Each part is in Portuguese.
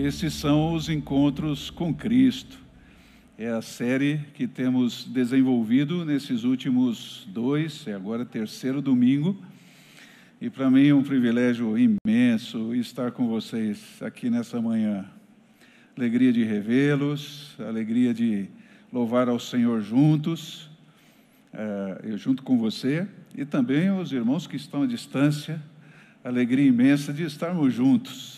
Esses são os encontros com Cristo. É a série que temos desenvolvido nesses últimos dois, é agora terceiro domingo. E para mim é um privilégio imenso estar com vocês aqui nessa manhã. Alegria de revê-los, alegria de louvar ao Senhor juntos, uh, eu junto com você, e também os irmãos que estão à distância, alegria imensa de estarmos juntos.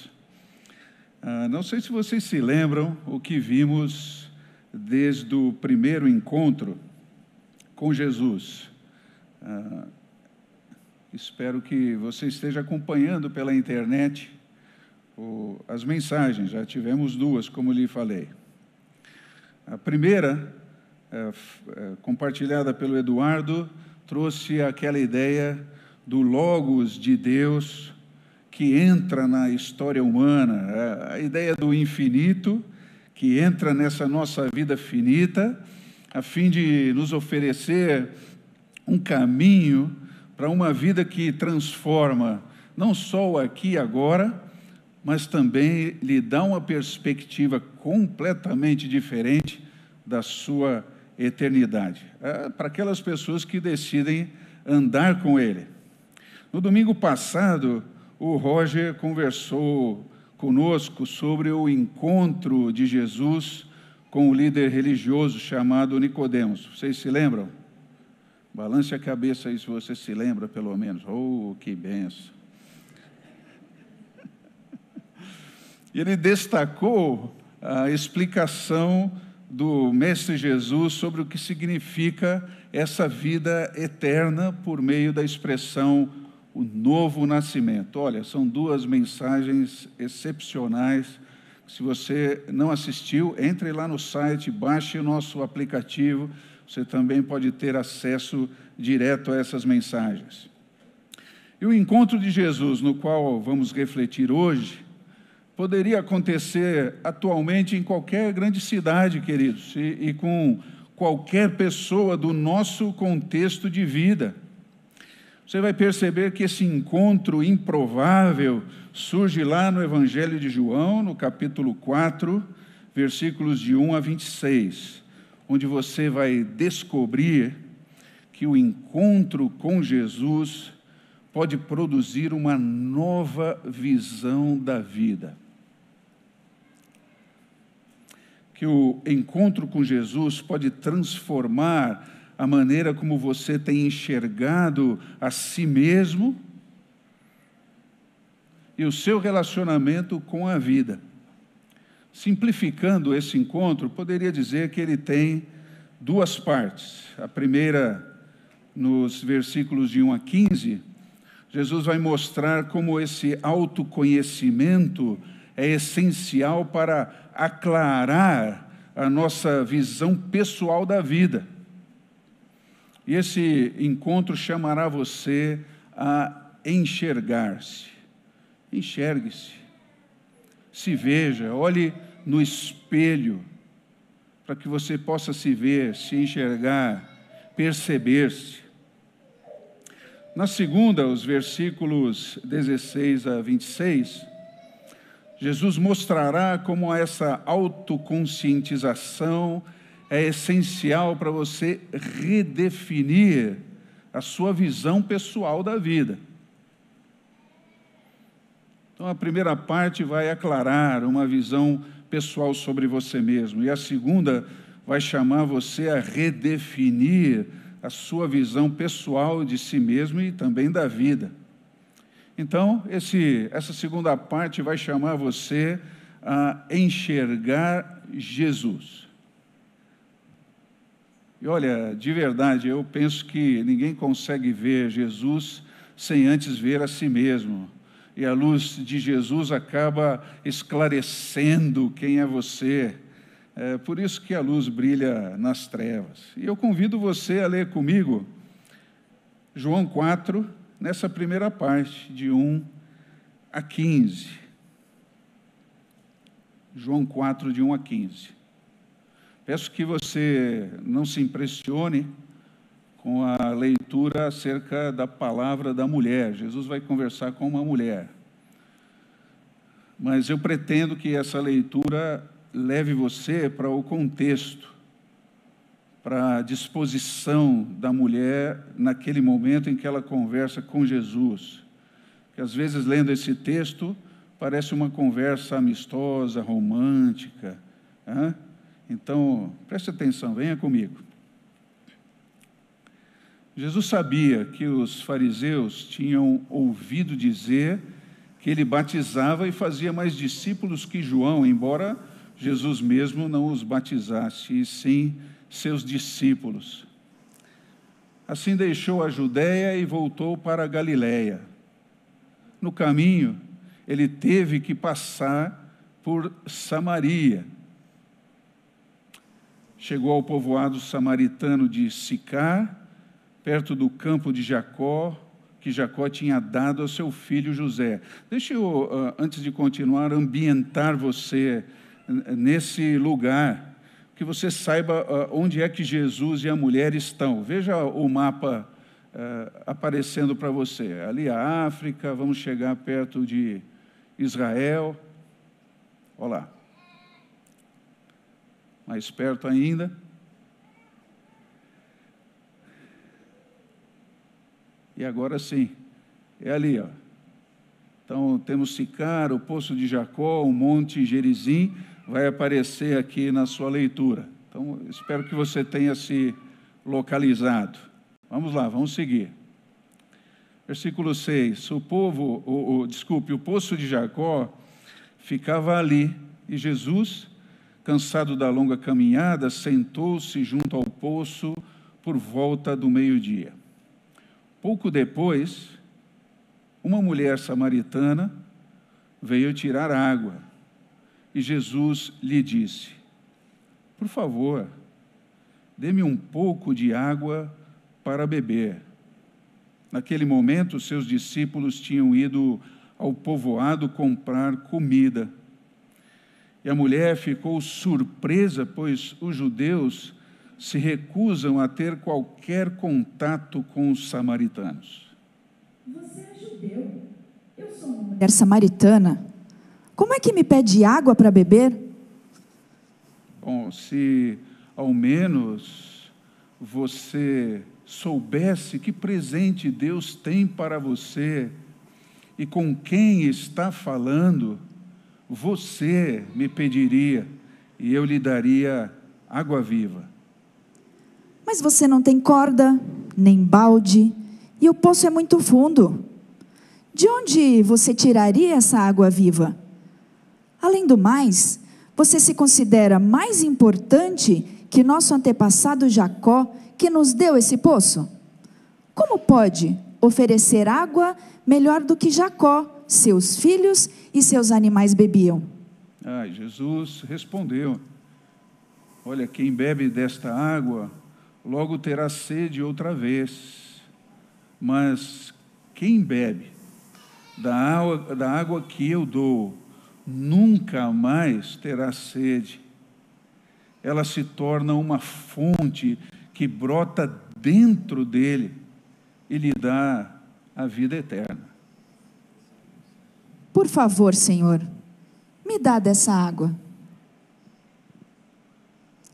Uh, não sei se vocês se lembram o que vimos desde o primeiro encontro com Jesus. Uh, espero que você esteja acompanhando pela internet o, as mensagens. Já tivemos duas, como lhe falei. A primeira, é, é, compartilhada pelo Eduardo, trouxe aquela ideia do Logos de Deus que entra na história humana, a ideia do infinito que entra nessa nossa vida finita, a fim de nos oferecer um caminho para uma vida que transforma não só o aqui e agora, mas também lhe dá uma perspectiva completamente diferente da sua eternidade. É para aquelas pessoas que decidem andar com Ele. No domingo passado, o Roger conversou conosco sobre o encontro de Jesus com o líder religioso chamado Nicodemos. Vocês se lembram? Balance a cabeça aí se você se lembra, pelo menos. Oh, que benção! Ele destacou a explicação do Mestre Jesus sobre o que significa essa vida eterna por meio da expressão o novo nascimento. Olha, são duas mensagens excepcionais. Se você não assistiu, entre lá no site, baixe o nosso aplicativo, você também pode ter acesso direto a essas mensagens. E o encontro de Jesus, no qual vamos refletir hoje, poderia acontecer atualmente em qualquer grande cidade, queridos, e, e com qualquer pessoa do nosso contexto de vida você vai perceber que esse encontro improvável surge lá no Evangelho de João, no capítulo 4, versículos de 1 a 26, onde você vai descobrir que o encontro com Jesus pode produzir uma nova visão da vida. Que o encontro com Jesus pode transformar a maneira como você tem enxergado a si mesmo e o seu relacionamento com a vida. Simplificando esse encontro, poderia dizer que ele tem duas partes. A primeira, nos versículos de 1 a 15, Jesus vai mostrar como esse autoconhecimento é essencial para aclarar a nossa visão pessoal da vida. E esse encontro chamará você a enxergar-se. Enxergue-se. Se veja, olhe no espelho, para que você possa se ver, se enxergar, perceber-se. Na segunda, os versículos 16 a 26, Jesus mostrará como essa autoconscientização é essencial para você redefinir a sua visão pessoal da vida. Então, a primeira parte vai aclarar uma visão pessoal sobre você mesmo, e a segunda vai chamar você a redefinir a sua visão pessoal de si mesmo e também da vida. Então, esse, essa segunda parte vai chamar você a enxergar Jesus. E olha, de verdade, eu penso que ninguém consegue ver Jesus sem antes ver a si mesmo. E a luz de Jesus acaba esclarecendo quem é você. É por isso que a luz brilha nas trevas. E eu convido você a ler comigo João 4, nessa primeira parte, de 1 a 15. João 4, de 1 a 15. Peço que você não se impressione com a leitura acerca da palavra da mulher. Jesus vai conversar com uma mulher. mas eu pretendo que essa leitura leve você para o contexto, para a disposição da mulher naquele momento em que ela conversa com Jesus. Que às vezes, lendo esse texto, parece uma conversa amistosa, romântica. Hein? Então, preste atenção, venha comigo. Jesus sabia que os fariseus tinham ouvido dizer que ele batizava e fazia mais discípulos que João, embora Jesus mesmo não os batizasse, e sim seus discípulos. Assim deixou a Judéia e voltou para a Galiléia. No caminho, ele teve que passar por Samaria. Chegou ao povoado samaritano de Sicar, perto do campo de Jacó, que Jacó tinha dado ao seu filho José. Deixa eu, ah, antes de continuar, ambientar você nesse lugar, que você saiba ah, onde é que Jesus e a mulher estão. Veja o mapa uh, aparecendo para você. Ali a África, vamos chegar perto de Israel. Olha lá. Mais perto ainda. E agora sim, é ali, ó. Então temos Sicar, o Poço de Jacó, o Monte Gerizim, vai aparecer aqui na sua leitura. Então espero que você tenha se localizado. Vamos lá, vamos seguir. Versículo 6. O povo, o, o, desculpe, o poço de Jacó ficava ali e Jesus, cansado da longa caminhada, sentou-se junto ao poço por volta do meio-dia. Pouco depois, uma mulher samaritana veio tirar água e Jesus lhe disse: Por favor, dê-me um pouco de água para beber. Naquele momento, seus discípulos tinham ido ao povoado comprar comida. E a mulher ficou surpresa, pois os judeus se recusam a ter qualquer contato com os samaritanos. Você é judeu. Eu sou uma mulher samaritana. Como é que me pede água para beber? Bom, se ao menos você soubesse que presente Deus tem para você e com quem está falando, você me pediria e eu lhe daria água viva. Mas você não tem corda, nem balde, e o poço é muito fundo. De onde você tiraria essa água viva? Além do mais, você se considera mais importante que nosso antepassado Jacó, que nos deu esse poço? Como pode oferecer água melhor do que Jacó, seus filhos e seus animais bebiam? Ah, Jesus respondeu: Olha, quem bebe desta água logo terá sede outra vez. Mas quem bebe da água, da água que eu dou, nunca mais terá sede. Ela se torna uma fonte que brota dentro dele e lhe dá a vida eterna. Por favor, Senhor, me dá dessa água.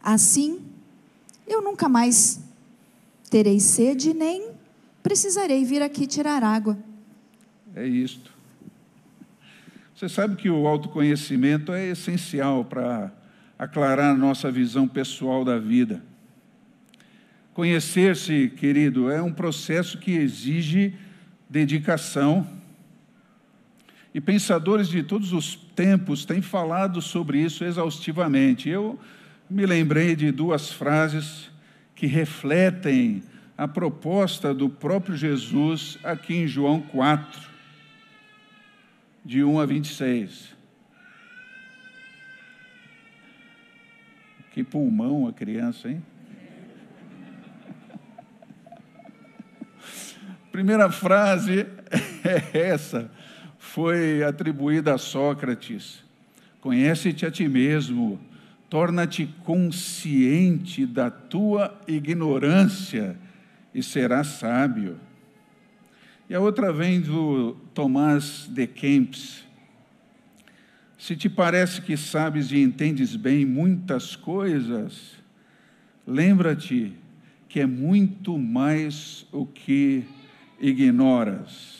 Assim, eu nunca mais terei sede, nem precisarei vir aqui tirar água. É isto. Você sabe que o autoconhecimento é essencial para aclarar nossa visão pessoal da vida. Conhecer-se, querido, é um processo que exige dedicação. E pensadores de todos os tempos têm falado sobre isso exaustivamente. Eu me lembrei de duas frases que refletem a proposta do próprio Jesus aqui em João 4, de 1 a 26. Que pulmão a criança, hein? Primeira frase é essa, foi atribuída a Sócrates. Conhece-te a ti mesmo torna-te consciente da tua ignorância e serás sábio. E a outra vem do Tomás de Kempis. Se te parece que sabes e entendes bem muitas coisas, lembra-te que é muito mais o que ignoras.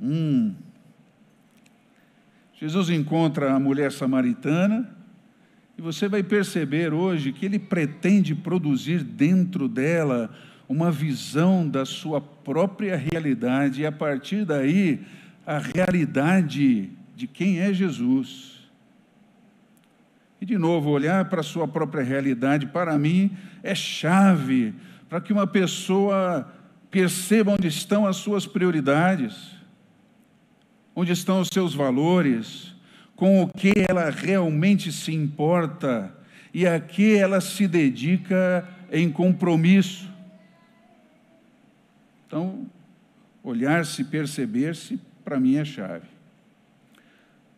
Hum. Jesus encontra a mulher samaritana e você vai perceber hoje que ele pretende produzir dentro dela uma visão da sua própria realidade e a partir daí a realidade de quem é Jesus. E de novo, olhar para a sua própria realidade, para mim, é chave para que uma pessoa perceba onde estão as suas prioridades, onde estão os seus valores, com o que ela realmente se importa e a que ela se dedica em compromisso. Então, olhar-se, perceber-se, para mim é chave.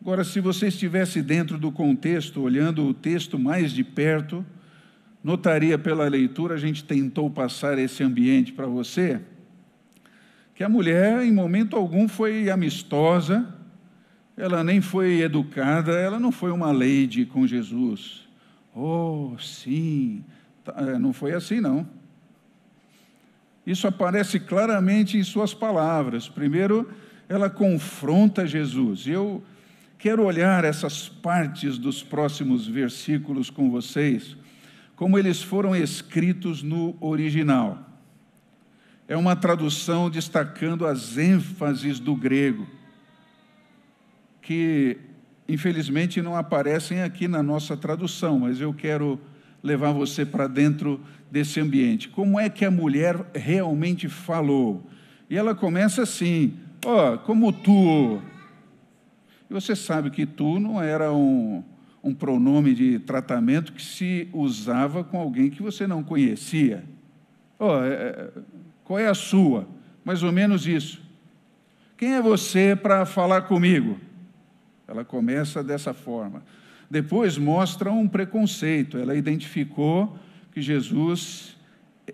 Agora, se você estivesse dentro do contexto, olhando o texto mais de perto, notaria pela leitura, a gente tentou passar esse ambiente para você, que a mulher, em momento algum, foi amistosa, ela nem foi educada, ela não foi uma lady com Jesus. Oh, sim, tá, é, não foi assim, não. Isso aparece claramente em suas palavras. Primeiro, ela confronta Jesus. Eu quero olhar essas partes dos próximos versículos com vocês, como eles foram escritos no original. É uma tradução destacando as ênfases do grego, que infelizmente não aparecem aqui na nossa tradução, mas eu quero levar você para dentro desse ambiente. Como é que a mulher realmente falou? E ela começa assim: Ó, oh, como tu. E você sabe que tu não era um, um pronome de tratamento que se usava com alguém que você não conhecia. Oh, qual é a sua? Mais ou menos isso. Quem é você para falar comigo? Ela começa dessa forma. Depois mostra um preconceito. Ela identificou que Jesus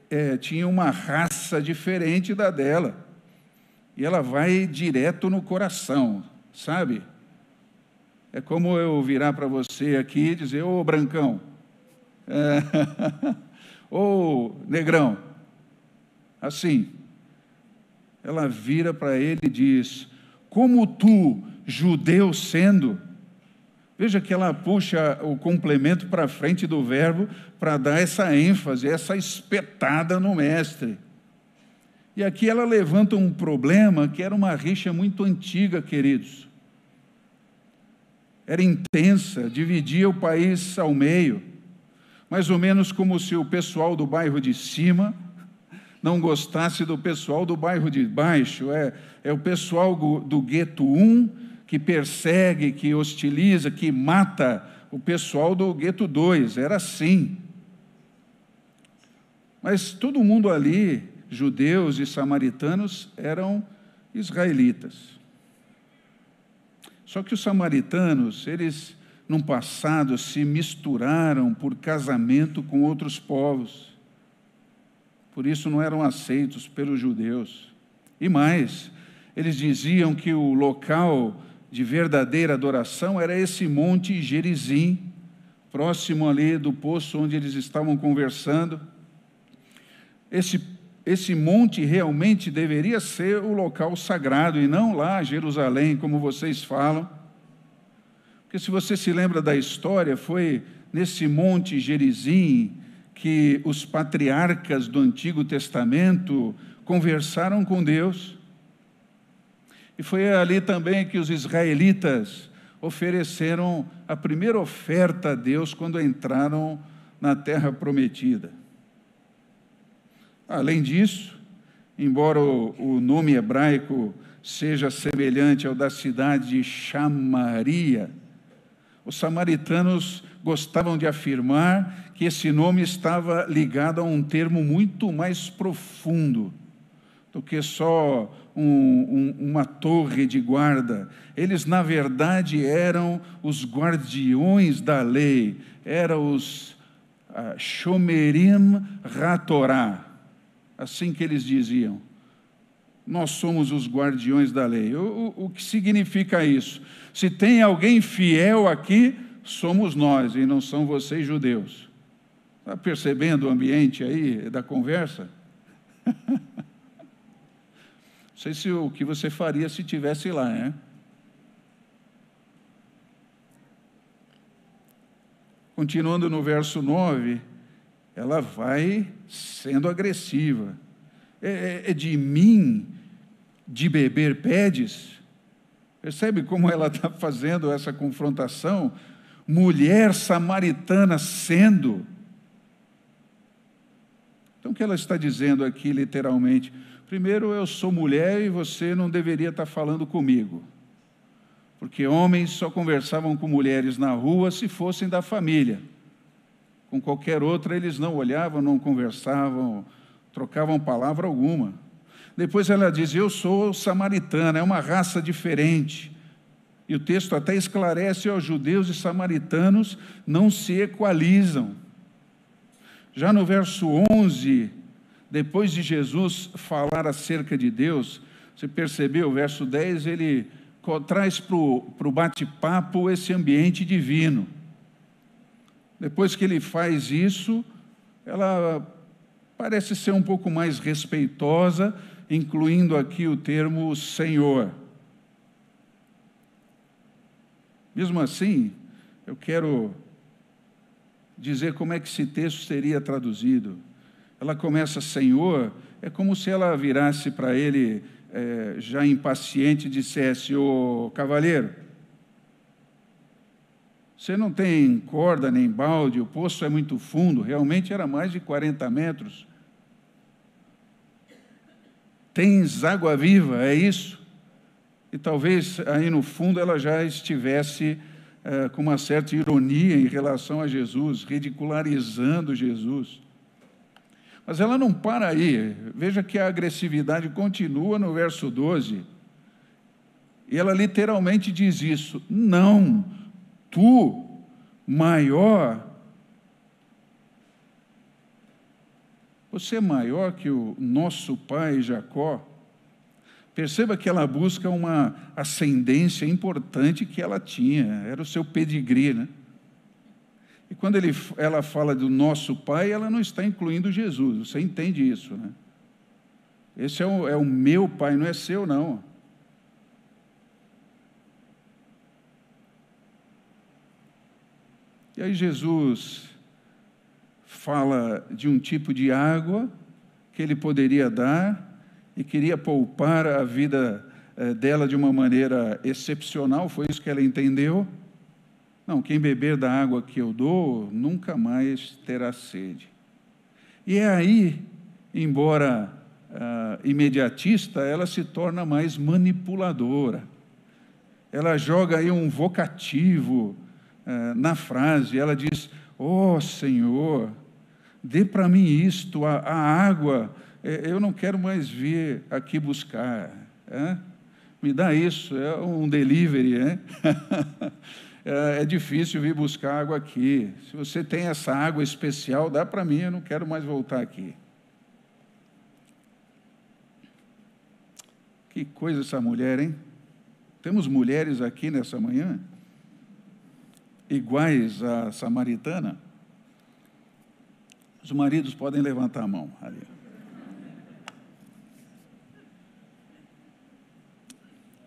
é, tinha uma raça diferente da dela e ela vai direto no coração, sabe? É como eu virar para você aqui e dizer, ô brancão, é, ô negrão, assim. Ela vira para ele e diz: Como tu, judeu sendo, veja que ela puxa o complemento para frente do verbo para dar essa ênfase, essa espetada no mestre. E aqui ela levanta um problema que era uma rixa muito antiga, queridos. Era intensa, dividia o país ao meio, mais ou menos como se o pessoal do bairro de cima não gostasse do pessoal do bairro de baixo. É, é o pessoal do, gueto 1 que persegue, que hostiliza, que mata o pessoal do gueto 2. Era assim. Mas todo mundo ali judeus e samaritanos eram israelitas. Só que os samaritanos, eles, num passado, se misturaram por casamento com outros povos. Por isso não eram aceitos pelos judeus. E mais, eles diziam que o local de verdadeira adoração era esse monte Gerizim, próximo ali do poço onde eles estavam conversando. Esse esse monte realmente deveria ser o local sagrado e não lá Jerusalém, como vocês falam. Porque se você se lembra da história, foi nesse monte Gerizim que os patriarcas do Antigo Testamento conversaram com Deus. E foi ali também que os israelitas ofereceram a primeira oferta a Deus quando entraram na terra prometida. Além disso, embora o, nome hebraico seja semelhante ao da cidade de Chamaria, os samaritanos gostavam de afirmar que esse nome estava ligado a um termo muito mais profundo do que só um, um, uma torre de guarda. Eles, na verdade, eram os guardiões da lei, eram os uh, Shomerim Ratorá assim que eles diziam. nós somos os guardiões da lei. O, o, o, que significa isso? Se tem alguém fiel aqui, somos nós e não são vocês judeus. Está percebendo o ambiente aí da conversa? não sei se o que você faria se tivesse lá, né? Continuando no verso 9, ela vai sendo agressiva. É, é, é de mim de beber pedes? Percebe como ela está fazendo essa confrontação? Mulher samaritana sendo. Então, o que ela está dizendo aqui, literalmente? Primeiro, eu sou mulher e você não deveria estar falando comigo. Porque homens só conversavam com mulheres na rua se fossem da família. Com qualquer outra, eles não olhavam, não conversavam, trocavam palavra alguma. Depois ela diz: Eu sou samaritana, é uma raça diferente. E o texto até esclarece: os judeus e samaritanos não se equalizam. Já no verso 11, depois de Jesus falar acerca de Deus, você percebeu, o verso 10, ele traz para o bate-papo esse ambiente divino. Depois que ele faz isso, ela parece ser um pouco mais respeitosa, incluindo aqui o termo Senhor. Mesmo assim, eu quero dizer como é que esse texto seria traduzido. Ela começa Senhor, é como se ela virasse para ele, é, já impaciente, e dissesse: Ô cavalheiro, você não tem corda nem balde, o poço é muito fundo, realmente era mais de 40 metros. Tens água viva, é isso? E talvez aí no fundo ela já estivesse é, com uma certa ironia em relação a Jesus, ridicularizando Jesus. Mas ela não para aí. Veja que a agressividade continua no verso 12. E ela literalmente diz isso: Não, tu, maior Você é maior que o nosso pai Jacó? Perceba que ela busca uma ascendência importante que ela tinha, era o seu pedigree, né? E quando ele, ela fala do nosso pai, ela não está incluindo Jesus, você entende isso, né? Esse é o, é o meu pai, não é seu, não. E aí Jesus fala de um tipo de água que ele poderia dar e queria poupar a vida eh, dela de uma maneira excepcional, foi isso que ela entendeu. Não, quem beber da água que eu dou nunca mais terá sede. E é aí, embora uh, imediatista, ela se torna mais manipuladora. Ela joga aí um vocativo uh, na frase, ela diz: Ó oh, Senhor, dê para mim isto, a, a, água, eu não quero mais vir aqui buscar. É? Me dá isso, é um delivery, é? é? é difícil vir buscar água aqui. Se você tem essa água especial, dá para mim, eu não quero mais voltar aqui. Que coisa essa mulher, hein? Temos mulheres aqui nessa manhã iguais à samaritana? Os maridos podem levantar a mão ali.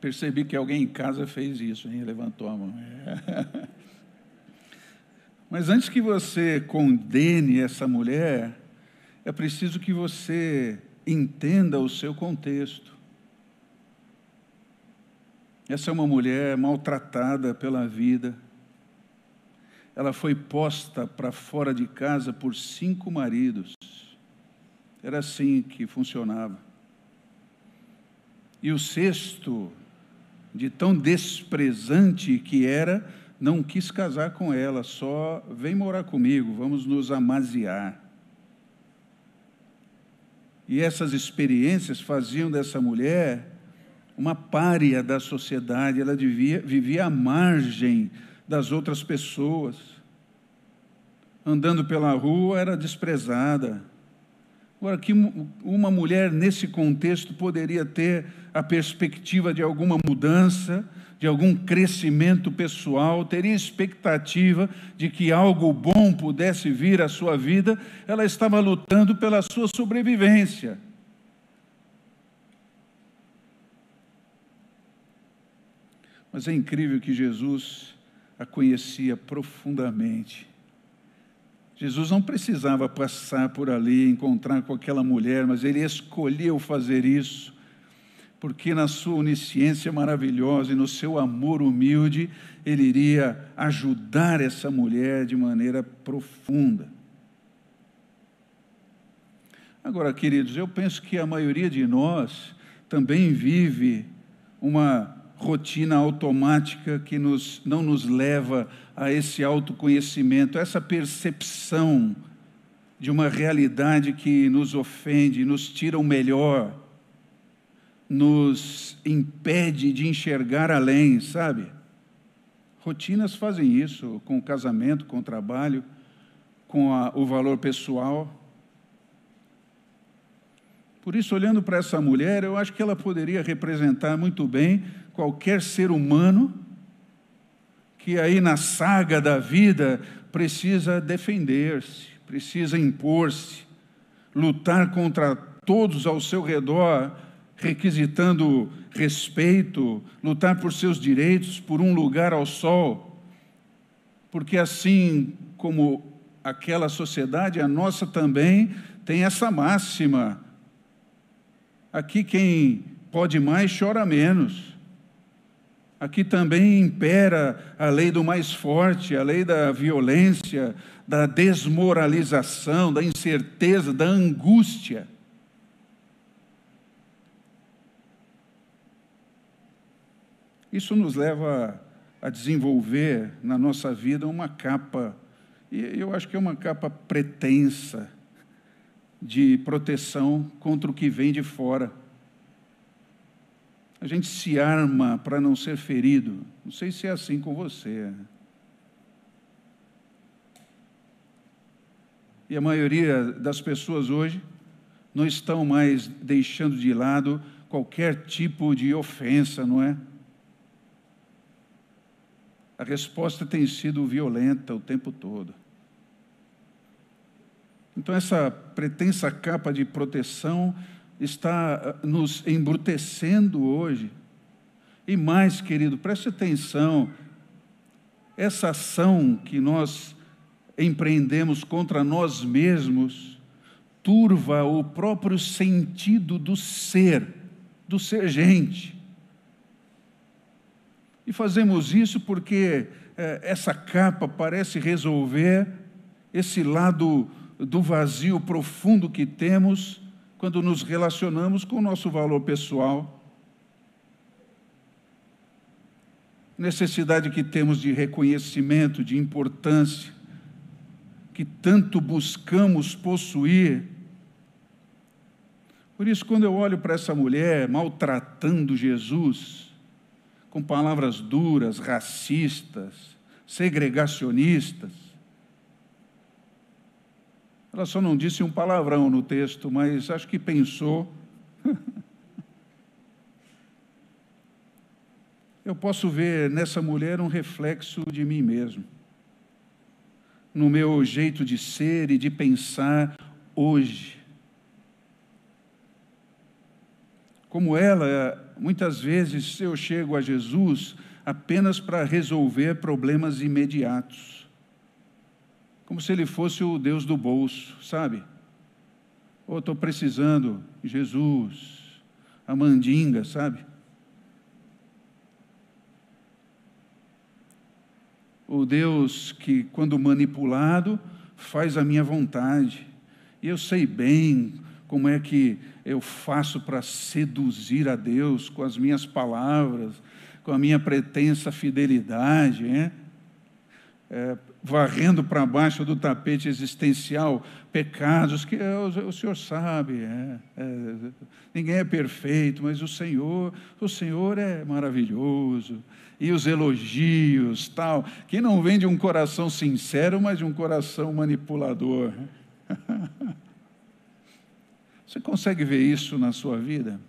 Percebi que alguém em casa fez isso, hein? levantou a mão. É. Mas antes que você condene essa mulher, é preciso que você entenda o seu contexto. Essa é uma mulher maltratada pela vida ela foi posta para fora de casa por cinco maridos. Era assim que funcionava. E o sexto, de tão desprezante que era, não quis casar com ela, só vem morar comigo, vamos nos amaziar. E essas experiências faziam dessa mulher uma párea da sociedade, ela devia, vivia à margem das outras pessoas. Andando pela rua era desprezada, Agora, que uma mulher nesse contexto poderia ter a perspectiva de alguma mudança, de algum crescimento pessoal, teria expectativa de que algo bom pudesse vir à sua vida, ela estava lutando pela sua sobrevivência. Mas é incrível que Jesus a conhecia profundamente. Jesus não precisava passar por ali, encontrar com aquela mulher, mas ele escolheu fazer isso, porque na sua onisciência maravilhosa e no seu amor humilde, ele iria ajudar essa mulher de maneira profunda. Agora, queridos, eu penso que a maioria de nós também vive uma rotina automática que nos, não nos leva a esse autoconhecimento, essa percepção de uma realidade que nos ofende, nos tira o melhor, nos impede de enxergar além, sabe? Rotinas fazem isso com o casamento, com o trabalho, com a, o valor pessoal. Por isso, olhando para essa mulher, eu acho que ela poderia representar muito bem qualquer ser humano que aí na saga da vida precisa defender-se, precisa impor-se, lutar contra todos ao seu redor, requisitando respeito, lutar por seus direitos, por um lugar ao sol. Porque assim como aquela sociedade, a nossa também tem essa máxima. Aqui quem pode mais chora menos. Aqui também impera a lei do mais forte, a lei da violência, da desmoralização, da incerteza, da angústia. Isso nos leva a desenvolver na nossa vida uma capa, e eu acho que é uma capa pretensa de proteção contra o que vem de fora. A gente se arma para não ser ferido. Não sei se é assim com você. E a maioria das pessoas hoje não estão mais deixando de lado qualquer tipo de ofensa, não é? A resposta tem sido violenta o tempo todo. Então, essa pretensa capa de proteção está ah, nos embrutecendo hoje. E mais, querido, preste atenção, essa ação que nós empreendemos contra nós mesmos turva o próprio sentido do ser, do ser gente. E fazemos isso porque eh, essa capa parece resolver esse lado do vazio profundo que temos quando nos relacionamos com o nosso valor pessoal, necessidade que temos de reconhecimento, de importância, que tanto buscamos possuir. Por isso, quando eu olho para essa mulher maltratando Jesus, com palavras duras, racistas, segregacionistas, ela só não disse um palavrão no texto, mas acho que pensou. Eu posso ver nessa mulher um reflexo de mim mesmo, no meu jeito de ser e de pensar hoje. Como ela, muitas vezes eu chego a Jesus apenas para resolver problemas imediatos como se ele fosse o Deus do bolso, sabe? Ou oh, estou precisando, Jesus, a mandinga, sabe? O Deus que, quando manipulado, faz a minha vontade. E eu sei bem como é que eu faço para seduzir a Deus com as minhas palavras, com a minha pretensa fidelidade, é? É, varrendo para baixo do tapete existencial pecados que o, o Senhor sabe. É, é, ninguém é perfeito, mas o Senhor, o Senhor é maravilhoso. E os elogios, tal, que não vem de um coração sincero, mas de um coração manipulador. Você consegue ver isso na sua vida?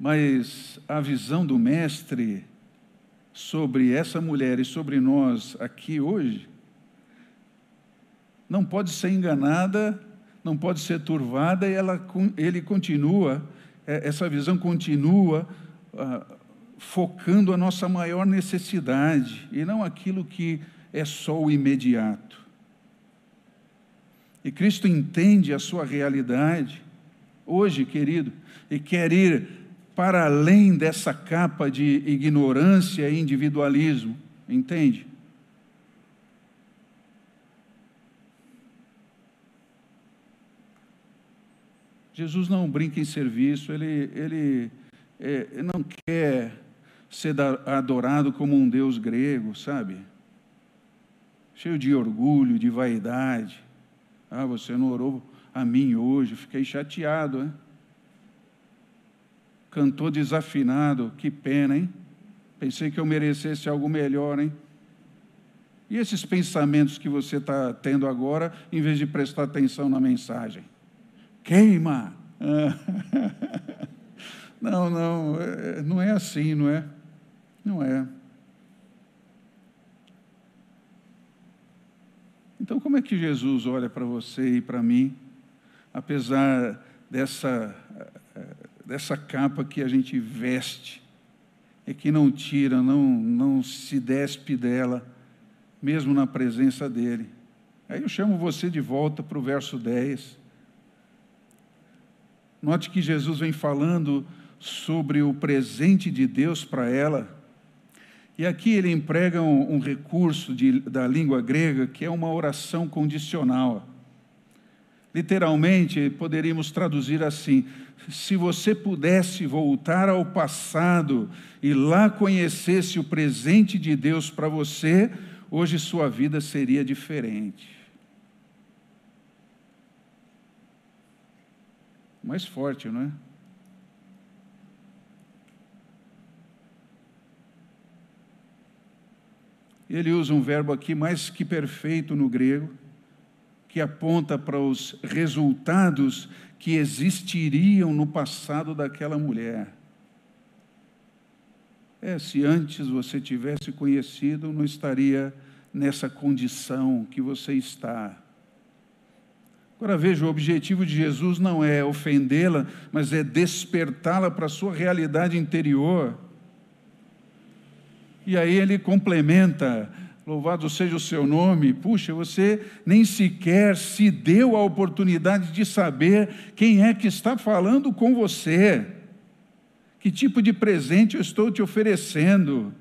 Mas a visão do Mestre sobre essa mulher e sobre nós aqui hoje não pode ser enganada, não pode ser turvada, e ela, ele continua, é, essa visão continua ah, focando a nossa maior necessidade e não aquilo que é só o imediato. E Cristo entende a sua realidade hoje, querido, e quer ir para além dessa capa de ignorância e individualismo, entende? Jesus não brinca em serviço, ele, ele, é, não quer ser adorado como um Deus grego, sabe? Cheio de orgulho, de vaidade. Ah, você não orou a mim hoje, fiquei chateado, hein? Cantou desafinado, que pena, hein? Pensei que eu merecesse algo melhor, hein? E esses pensamentos que você está tendo agora, em vez de prestar atenção na mensagem? Queima! Não, não, é, não é assim, não é? Não é. Então, como é que Jesus olha para você e para mim, apesar dessa, dessa capa que a gente veste, e que não tira, não, não se despe dela, mesmo na presença dEle? Aí eu chamo você de volta para o verso 10. Note que Jesus vem falando sobre o presente de Deus para ela e aqui ele emprega um, um recurso de, da língua grega que é uma oração condicional. Literalmente, poderíamos traduzir assim: se você pudesse voltar ao passado e lá conhecesse o presente de Deus para você, hoje sua vida seria diferente. Mais forte, não é? Ele usa um verbo aqui mais que perfeito no grego, que aponta para os resultados que existiriam no passado daquela mulher. É, se antes você tivesse conhecido, não estaria nessa condição que você está. Agora veja, o objetivo de Jesus não é ofendê-la, mas é despertá-la para a sua realidade interior. E aí ele complementa: Louvado seja o seu nome. Puxa, você nem sequer se deu a oportunidade de saber quem é que está falando com você. Que tipo de presente eu estou te oferecendo?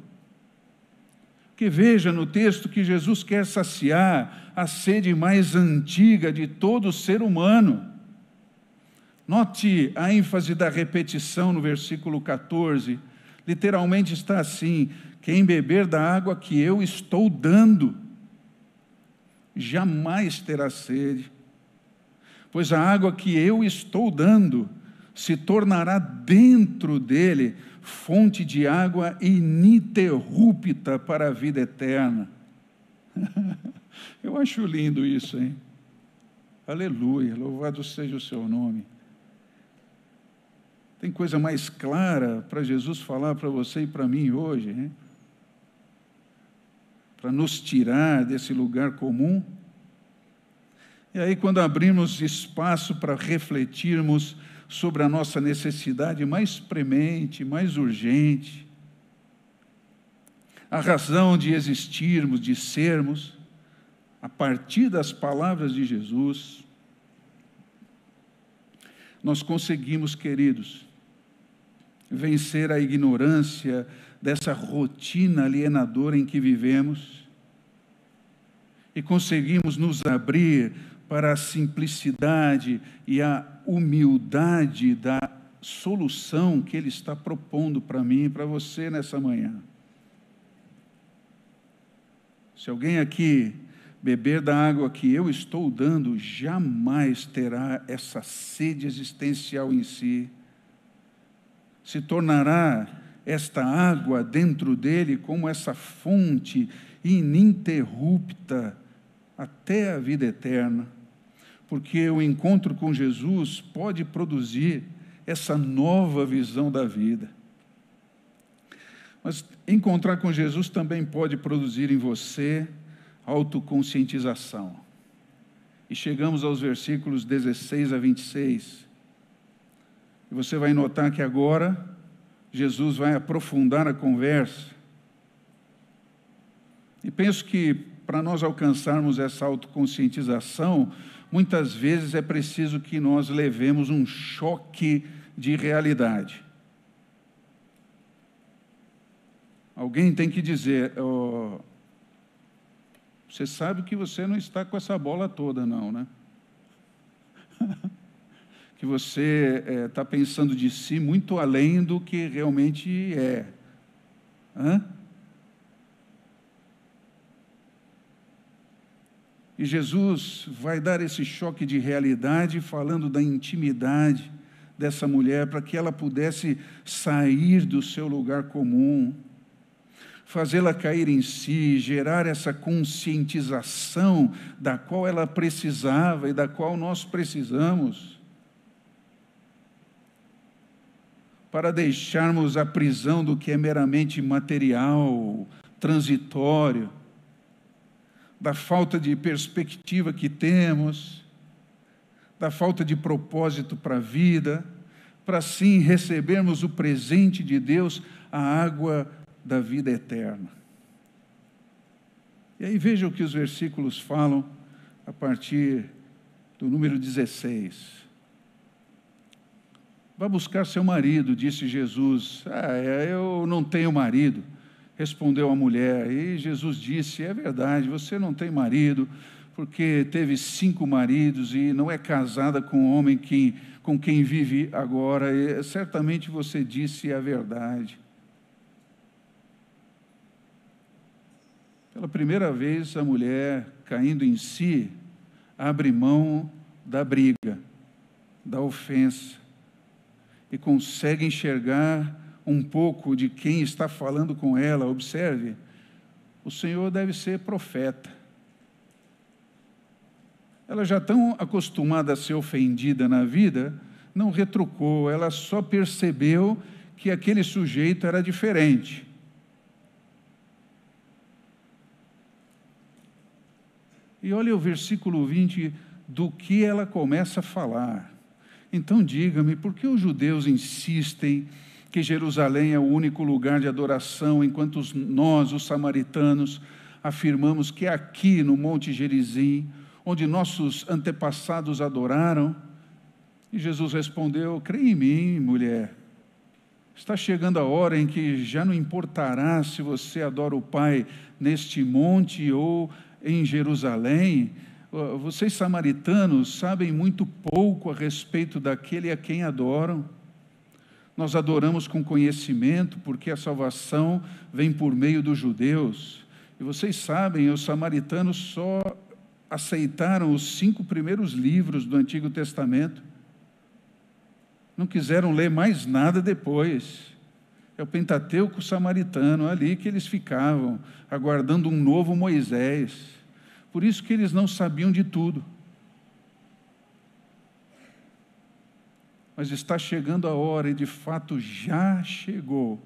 Que veja no texto que Jesus quer saciar a sede mais antiga de todo ser humano. Note a ênfase da repetição no versículo 14. Literalmente está assim: quem beber da água que eu estou dando, jamais terá sede, pois a água que eu estou dando se tornará dentro dele fonte de água ininterrupta para a vida eterna. Eu acho lindo isso, hein? Aleluia, louvado seja o seu nome. Tem coisa mais clara para Jesus falar para você e para mim hoje, hein? para nos tirar desse lugar comum. E aí, quando abrimos espaço para refletirmos sobre a nossa necessidade mais premente, mais urgente, a razão de existirmos, de sermos, a partir das palavras de Jesus, nós conseguimos, queridos, vencer a ignorância dessa rotina alienadora em que vivemos e conseguimos nos abrir para a simplicidade e a humildade da solução que Ele está propondo para mim e para você nessa manhã. Se alguém aqui beber da água que eu estou dando, jamais terá essa sede existencial em si. Se tornará esta água dentro dele como essa fonte ininterrupta até a vida eterna, porque o encontro com Jesus pode produzir essa nova visão da vida. Mas encontrar com Jesus também pode produzir em você autoconscientização. E chegamos aos versículos 16 a 26. E você vai notar que agora Jesus vai aprofundar a conversa. E penso que para nós alcançarmos essa autoconscientização, muitas vezes é preciso que nós levemos um choque de realidade. Alguém tem que dizer: oh, você sabe que você não está com essa bola toda, não, né? que você está é, pensando de si muito além do que realmente é. Hã? E Jesus vai dar esse choque de realidade, falando da intimidade dessa mulher, para que ela pudesse sair do seu lugar comum, fazê-la cair em si, gerar essa conscientização da qual ela precisava e da qual nós precisamos, para deixarmos a prisão do que é meramente material, transitório, da falta de perspectiva que temos, da falta de propósito para a vida, para sim recebermos o presente de Deus, a água da vida eterna. E aí veja o que os versículos falam a partir do número 16. Vá buscar seu marido, disse Jesus. Ah, é, eu não tenho marido, respondeu a mulher. E Jesus disse: É verdade, você não tem marido, porque teve cinco maridos e não é casada com o homem que, com quem vive agora. E, certamente você disse a verdade. Pela primeira vez, a mulher, caindo em si, abre mão da briga, da ofensa, e consegue enxergar um pouco de quem está falando com ela. Observe, o Senhor deve ser profeta. Ela já tão acostumada a ser ofendida na vida, não retrucou, ela só percebeu que aquele sujeito era diferente. E olha o versículo 20 do que ela começa a falar. Então diga-me, por que os judeus insistem que Jerusalém é o único lugar de adoração, enquanto nós, os samaritanos, afirmamos que é aqui no Monte Gerizim, onde nossos antepassados adoraram? E Jesus respondeu: Creia em mim, mulher. Está chegando a hora em que já não importará se você adora o Pai neste monte ou em Jerusalém, vocês samaritanos sabem muito pouco a respeito daquele a quem adoram. Nós adoramos com conhecimento, porque a salvação vem por meio dos judeus. E vocês sabem, os samaritanos só aceitaram os cinco primeiros livros do Antigo Testamento. Não quiseram ler mais nada depois. É o Pentateuco samaritano, ali que eles ficavam, aguardando um novo Moisés. Por isso que eles não sabiam de tudo. Mas está chegando a hora, e de fato já chegou,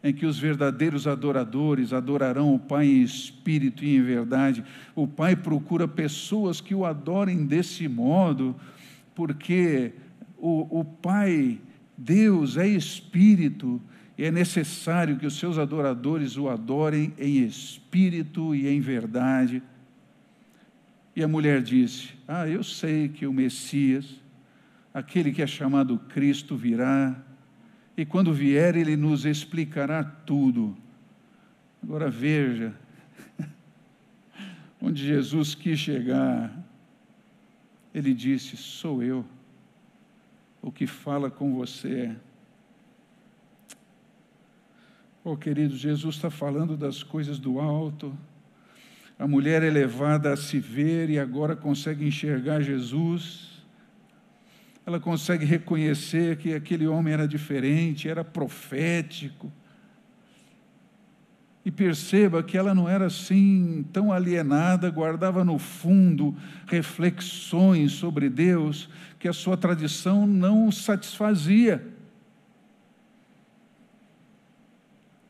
em que os verdadeiros adoradores adorarão o Pai em espírito e em verdade. O Pai procura pessoas que o adorem desse modo, porque o, o Pai, Deus, é espírito e é necessário que os seus adoradores o adorem em espírito e em verdade. E a mulher disse: Ah, eu sei que o Messias, aquele que é chamado Cristo, virá, e quando vier, ele nos explicará tudo. Agora veja, onde Jesus quis chegar, ele disse: Sou eu, o que fala com você. Oh, querido, Jesus está falando das coisas do alto a mulher é levada a se ver e agora consegue enxergar Jesus. Ela consegue reconhecer que aquele homem era diferente, era profético. E perceba que ela não era assim tão alienada, guardava no fundo reflexões sobre Deus que a sua tradição não satisfazia.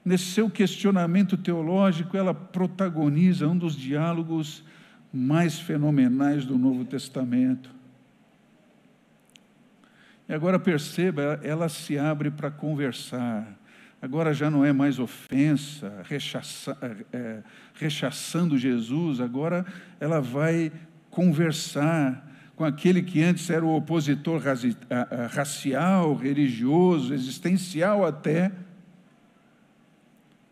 Nesse seu questionamento teológico, ela protagoniza um dos diálogos mais fenomenais do Novo Testamento. E agora perceba, ela se abre para conversar. Agora já não é mais ofensa, rechaça, é, rechaçando Jesus, agora ela vai conversar com aquele que antes era o opositor racial, religioso, existencial até,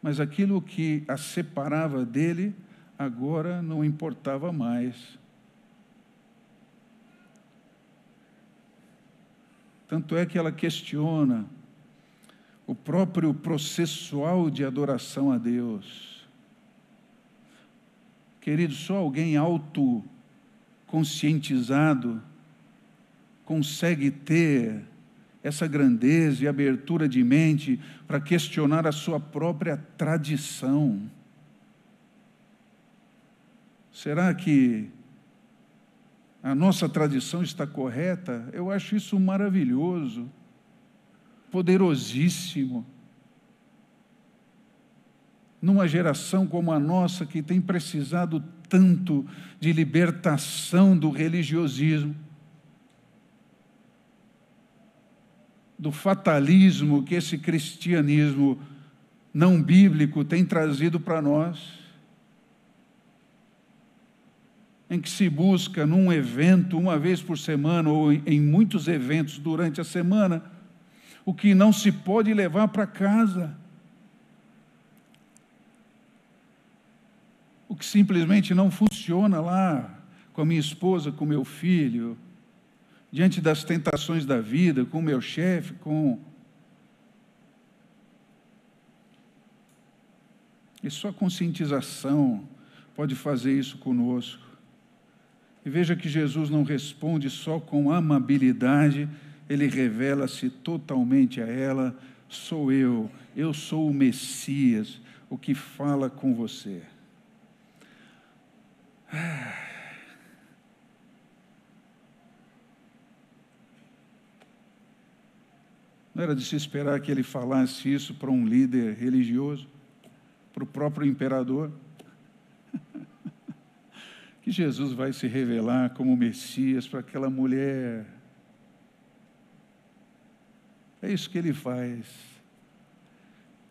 mas aquilo que a separava dele agora não importava mais. Tanto é que ela questiona o próprio processual de adoração a Deus. Querido, só alguém autoconscientizado consegue ter essa grandeza e abertura de mente para questionar a sua própria tradição. Será que a nossa tradição está correta, eu acho isso maravilhoso, poderosíssimo. Numa geração como a nossa, que tem precisado tanto de libertação do religiosismo, do fatalismo que esse cristianismo não bíblico tem trazido para nós em que se busca num evento, uma vez por semana, ou em muitos eventos durante a semana, o que não se pode levar para casa. O que simplesmente não funciona lá com a minha esposa, com meu filho, diante das tentações da vida, com o meu chefe, com. E só a conscientização pode fazer isso conosco. E veja que Jesus não responde só com amabilidade, ele revela-se totalmente a ela: sou eu, eu sou o Messias, o que fala com você. Não era de se esperar que ele falasse isso para um líder religioso, para o próprio imperador que Jesus vai se revelar como Messias para aquela mulher. É isso que ele faz.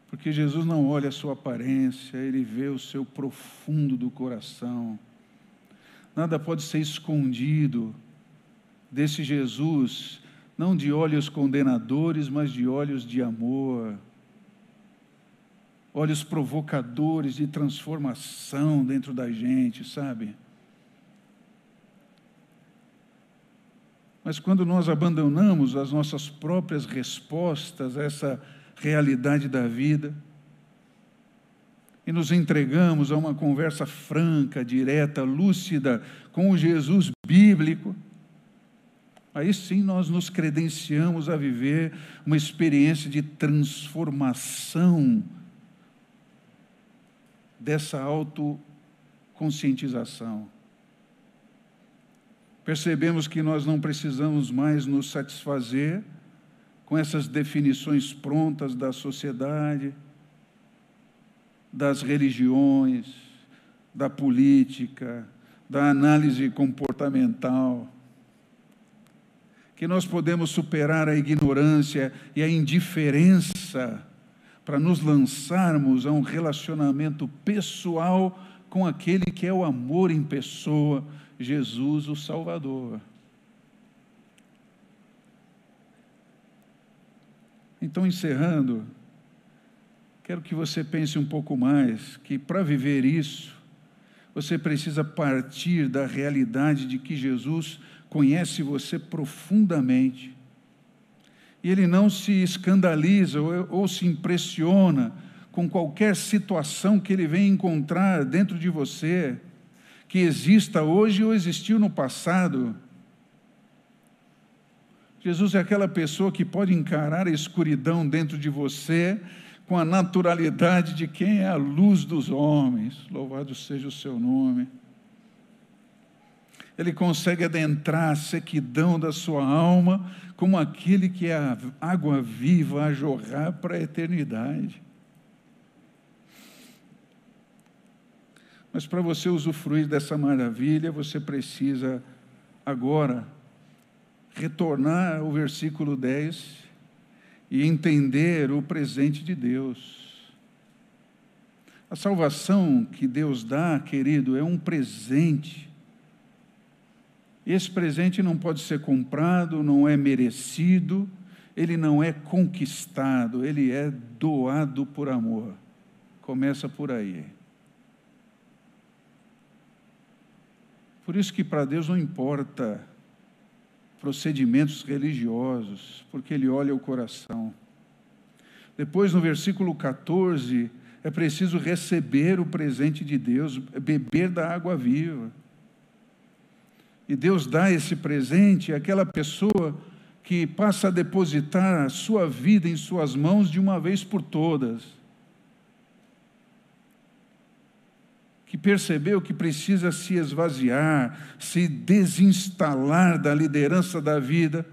Porque Jesus não olha a sua aparência, ele vê o seu profundo do coração. Nada pode ser escondido desse Jesus, não de olhos condenadores, mas de olhos de amor, olhos provocadores de transformação dentro da gente, sabe? Mas quando nós abandonamos as nossas próprias respostas a essa realidade da vida, e nos entregamos a uma conversa franca, direta, lúcida com o Jesus bíblico, aí sim nós nos credenciamos a viver uma experiência de transformação dessa autoconscientização percebemos que nós não precisamos mais nos satisfazer com essas definições prontas da sociedade, das religiões, da política, da análise comportamental. Que nós podemos superar a ignorância e a indiferença para nos lançarmos a um relacionamento pessoal com aquele que é o amor em pessoa, Jesus o Salvador. Então, encerrando, quero que você pense um pouco mais que para viver isso, você precisa partir da realidade de que Jesus conhece você profundamente. E ele não se escandaliza ou, ou se impressiona com qualquer situação que ele venha encontrar dentro de você que exista hoje ou existiu no passado. Jesus é aquela pessoa que pode encarar a escuridão dentro de você com a naturalidade de quem é a luz dos homens. Louvado seja o seu nome. Ele consegue adentrar a sequidão da sua alma como aquele que é a água viva a jorrar para a eternidade. Mas para você usufruir dessa maravilha, você precisa agora retornar ao versículo 10 e entender o presente de Deus. A salvação que Deus dá, querido, é um presente. Esse presente não pode ser comprado, não é merecido, ele não é conquistado, ele é doado por amor. Começa por aí. Por isso que para Deus não importa procedimentos religiosos, porque Ele olha o coração. Depois, no versículo 14, é preciso receber o presente de Deus, beber da água viva. E Deus dá esse presente àquela pessoa que passa a depositar a sua vida em suas mãos de uma vez por todas. que percebeu que precisa se esvaziar, se desinstalar da liderança da vida,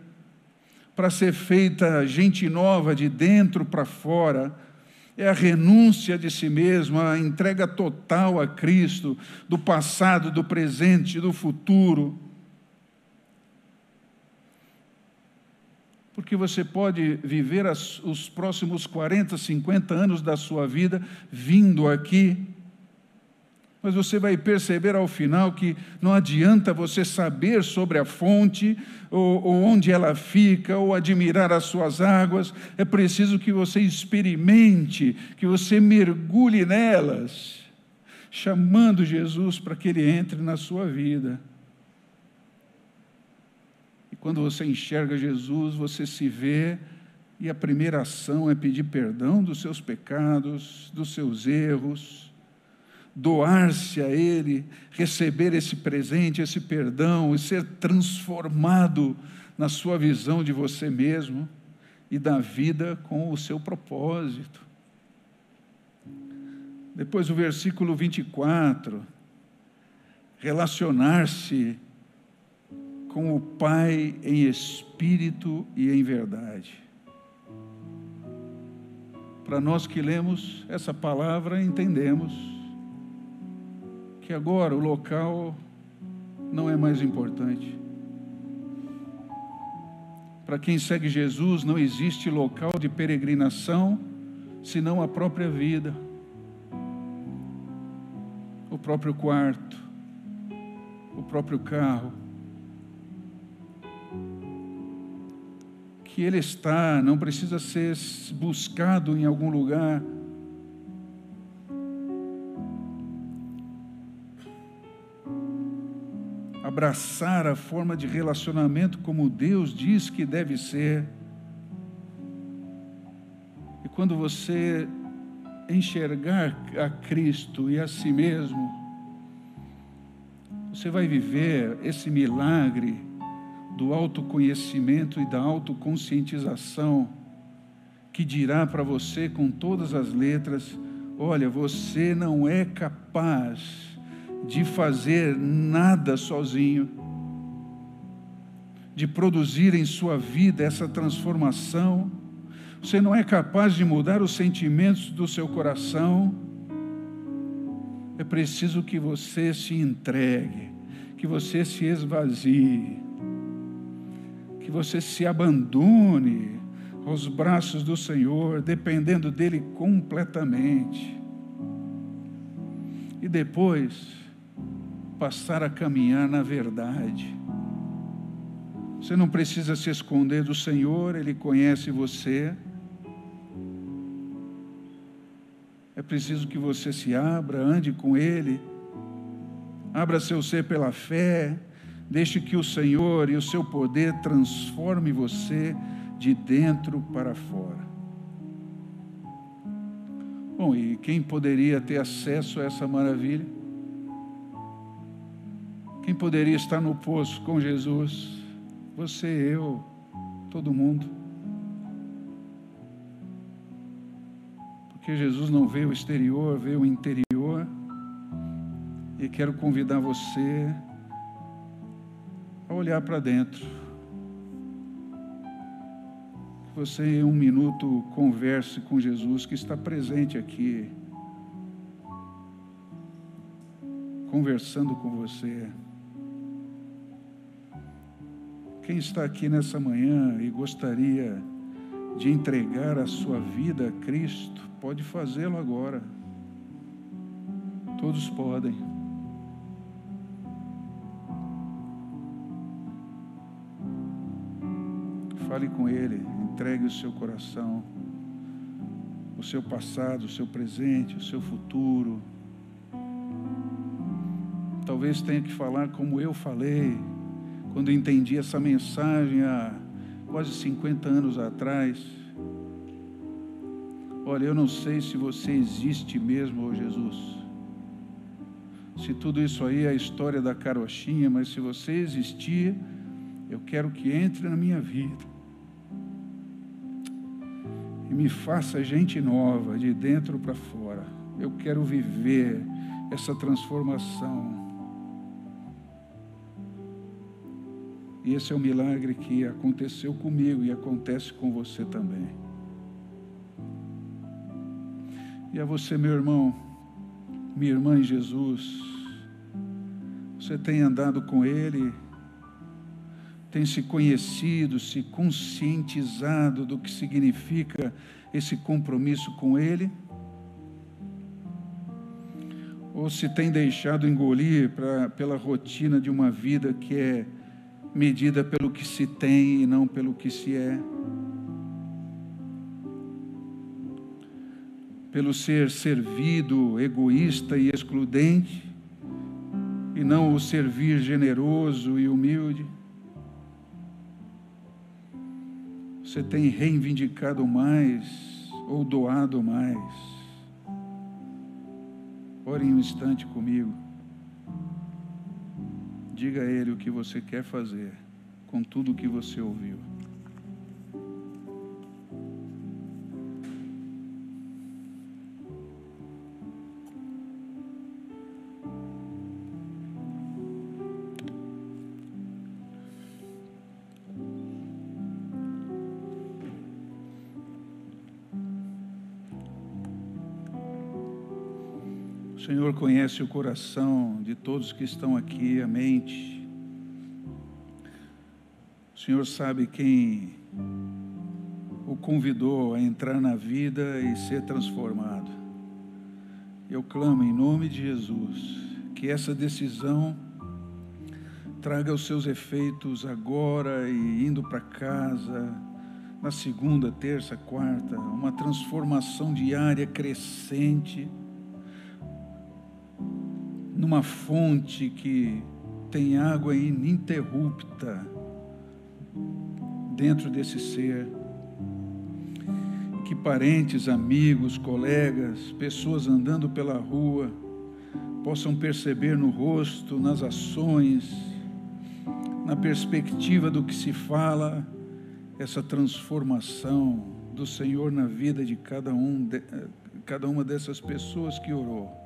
para ser feita gente nova de dentro para fora, é a renúncia de si mesmo, a entrega total a Cristo, do passado, do presente, do futuro. Porque você pode viver as, os próximos 40, 50 anos da sua vida vindo aqui mas você vai perceber ao final que não adianta você saber sobre a fonte, ou, ou, onde ela fica, ou admirar as suas águas, é preciso que você experimente, que você mergulhe nelas, chamando Jesus para que ele entre na sua vida. E quando você enxerga Jesus, você se vê, e a primeira ação é pedir perdão dos seus pecados, dos seus erros doar-se a Ele, receber esse presente, esse perdão e ser transformado na sua visão de você mesmo e da vida com o seu propósito. Depois o versículo 24, relacionar-se com o Pai em espírito e em verdade. Para nós que lemos essa palavra, entendemos que agora o local não é mais importante. Para quem segue Jesus, não existe local de peregrinação senão a própria vida, o próprio quarto, o próprio carro. Que ele está, não precisa ser buscado em algum lugar abraçar a forma de relacionamento como Deus diz que deve ser. E quando você enxergar a Cristo e a si mesmo, você vai viver esse milagre do autoconhecimento e da autoconscientização que dirá para você com todas as letras: olha, você não é capaz de fazer nada sozinho, de produzir em sua vida essa transformação. Você não é capaz de mudar os sentimentos do seu coração. É preciso que você se entregue, que você se esvazie, que você se abandone aos braços do Senhor, dependendo dele completamente. E depois, passar a caminhar na verdade. Você não precisa se esconder do Senhor, Ele conhece você. É preciso que você se abra, ande com Ele, abra seu ser pela fé, deixe que o Senhor e o seu poder transforme você de dentro para fora. Bom, e quem poderia ter acesso a essa maravilha? Quem poderia estar no poço com Jesus? Você, eu, todo mundo. Porque Jesus não vê o exterior, vê o interior. E quero convidar você a olhar para dentro. Que você, em um minuto, converse com Jesus que está presente aqui, conversando com você. Quem está aqui nessa manhã e gostaria de entregar a sua vida a Cristo, pode fazê-lo agora. Todos podem. Fale com Ele, entregue o seu coração, o seu passado, o seu presente, o seu futuro. Talvez tenha que falar como eu falei quando entendi essa mensagem há quase 50 anos atrás. Olha, eu não sei se você existe mesmo, oh Jesus. Se tudo isso aí é a história da carochinha, mas se você existir, eu quero que entre na minha vida. E me faça gente nova, de dentro para fora. Eu quero viver essa transformação. E esse é o milagre que aconteceu comigo e acontece com você também. E a você, meu irmão, minha irmã em Jesus, você tem andado com Ele, tem se conhecido, se conscientizado do que significa esse compromisso com Ele? Ou se tem deixado engolir pra, pela rotina de uma vida que é medida pelo que se tem e não pelo que se é. Pelo ser servido, egoísta e excludente, e não o servir generoso e humilde. Você tem reivindicado mais ou doado mais? Ore um instante comigo. Diga a Ele o que você quer fazer com tudo o que você ouviu. O Senhor conhece o coração de todos que estão aqui, a mente. O Senhor sabe quem o convidou a entrar na vida e ser transformado. Eu clamo em nome de Jesus que essa decisão traga os seus efeitos agora e indo para casa, na segunda, terça, quarta, uma transformação diária crescente numa fonte que tem água ininterrupta dentro desse ser. Que parentes, amigos, colegas, pessoas andando pela rua possam perceber no rosto, nas ações, na perspectiva do que se fala, essa transformação do Senhor na vida de cada um, de, cada uma dessas pessoas que orou.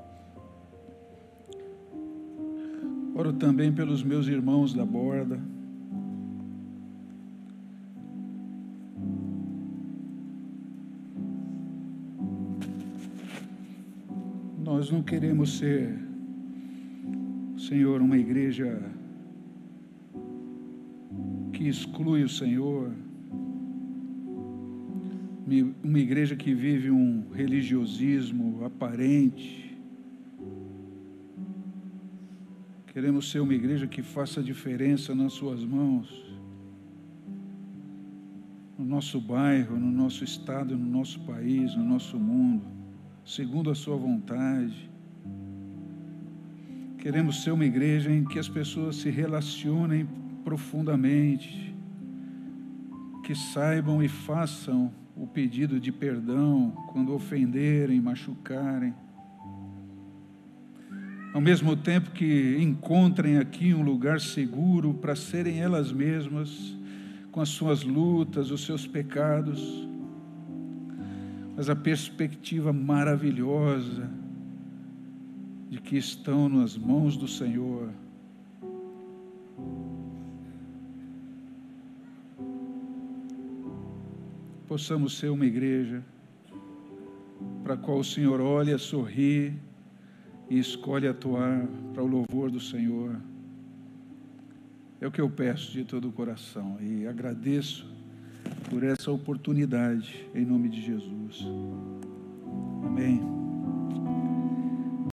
Oro também pelos meus irmãos da borda. Nós não queremos ser, Senhor, uma igreja que exclui o Senhor, uma igreja que vive um religiosismo aparente, Queremos ser uma igreja que faça diferença nas Suas mãos, no nosso bairro, no nosso estado, no nosso país, no nosso mundo, segundo a Sua vontade. Queremos ser uma igreja em que as pessoas se relacionem profundamente, que saibam e façam o pedido de perdão quando ofenderem, machucarem ao mesmo tempo que encontrem aqui um lugar seguro para serem elas mesmas, com as suas lutas, os seus pecados. mas a perspectiva maravilhosa de que estão nas mãos do Senhor. Possamos ser uma igreja para a qual o Senhor olha, sorri e escolhe atuar para o louvor do Senhor. É o que eu peço de todo o coração e agradeço por essa oportunidade, em nome de Jesus. Amém.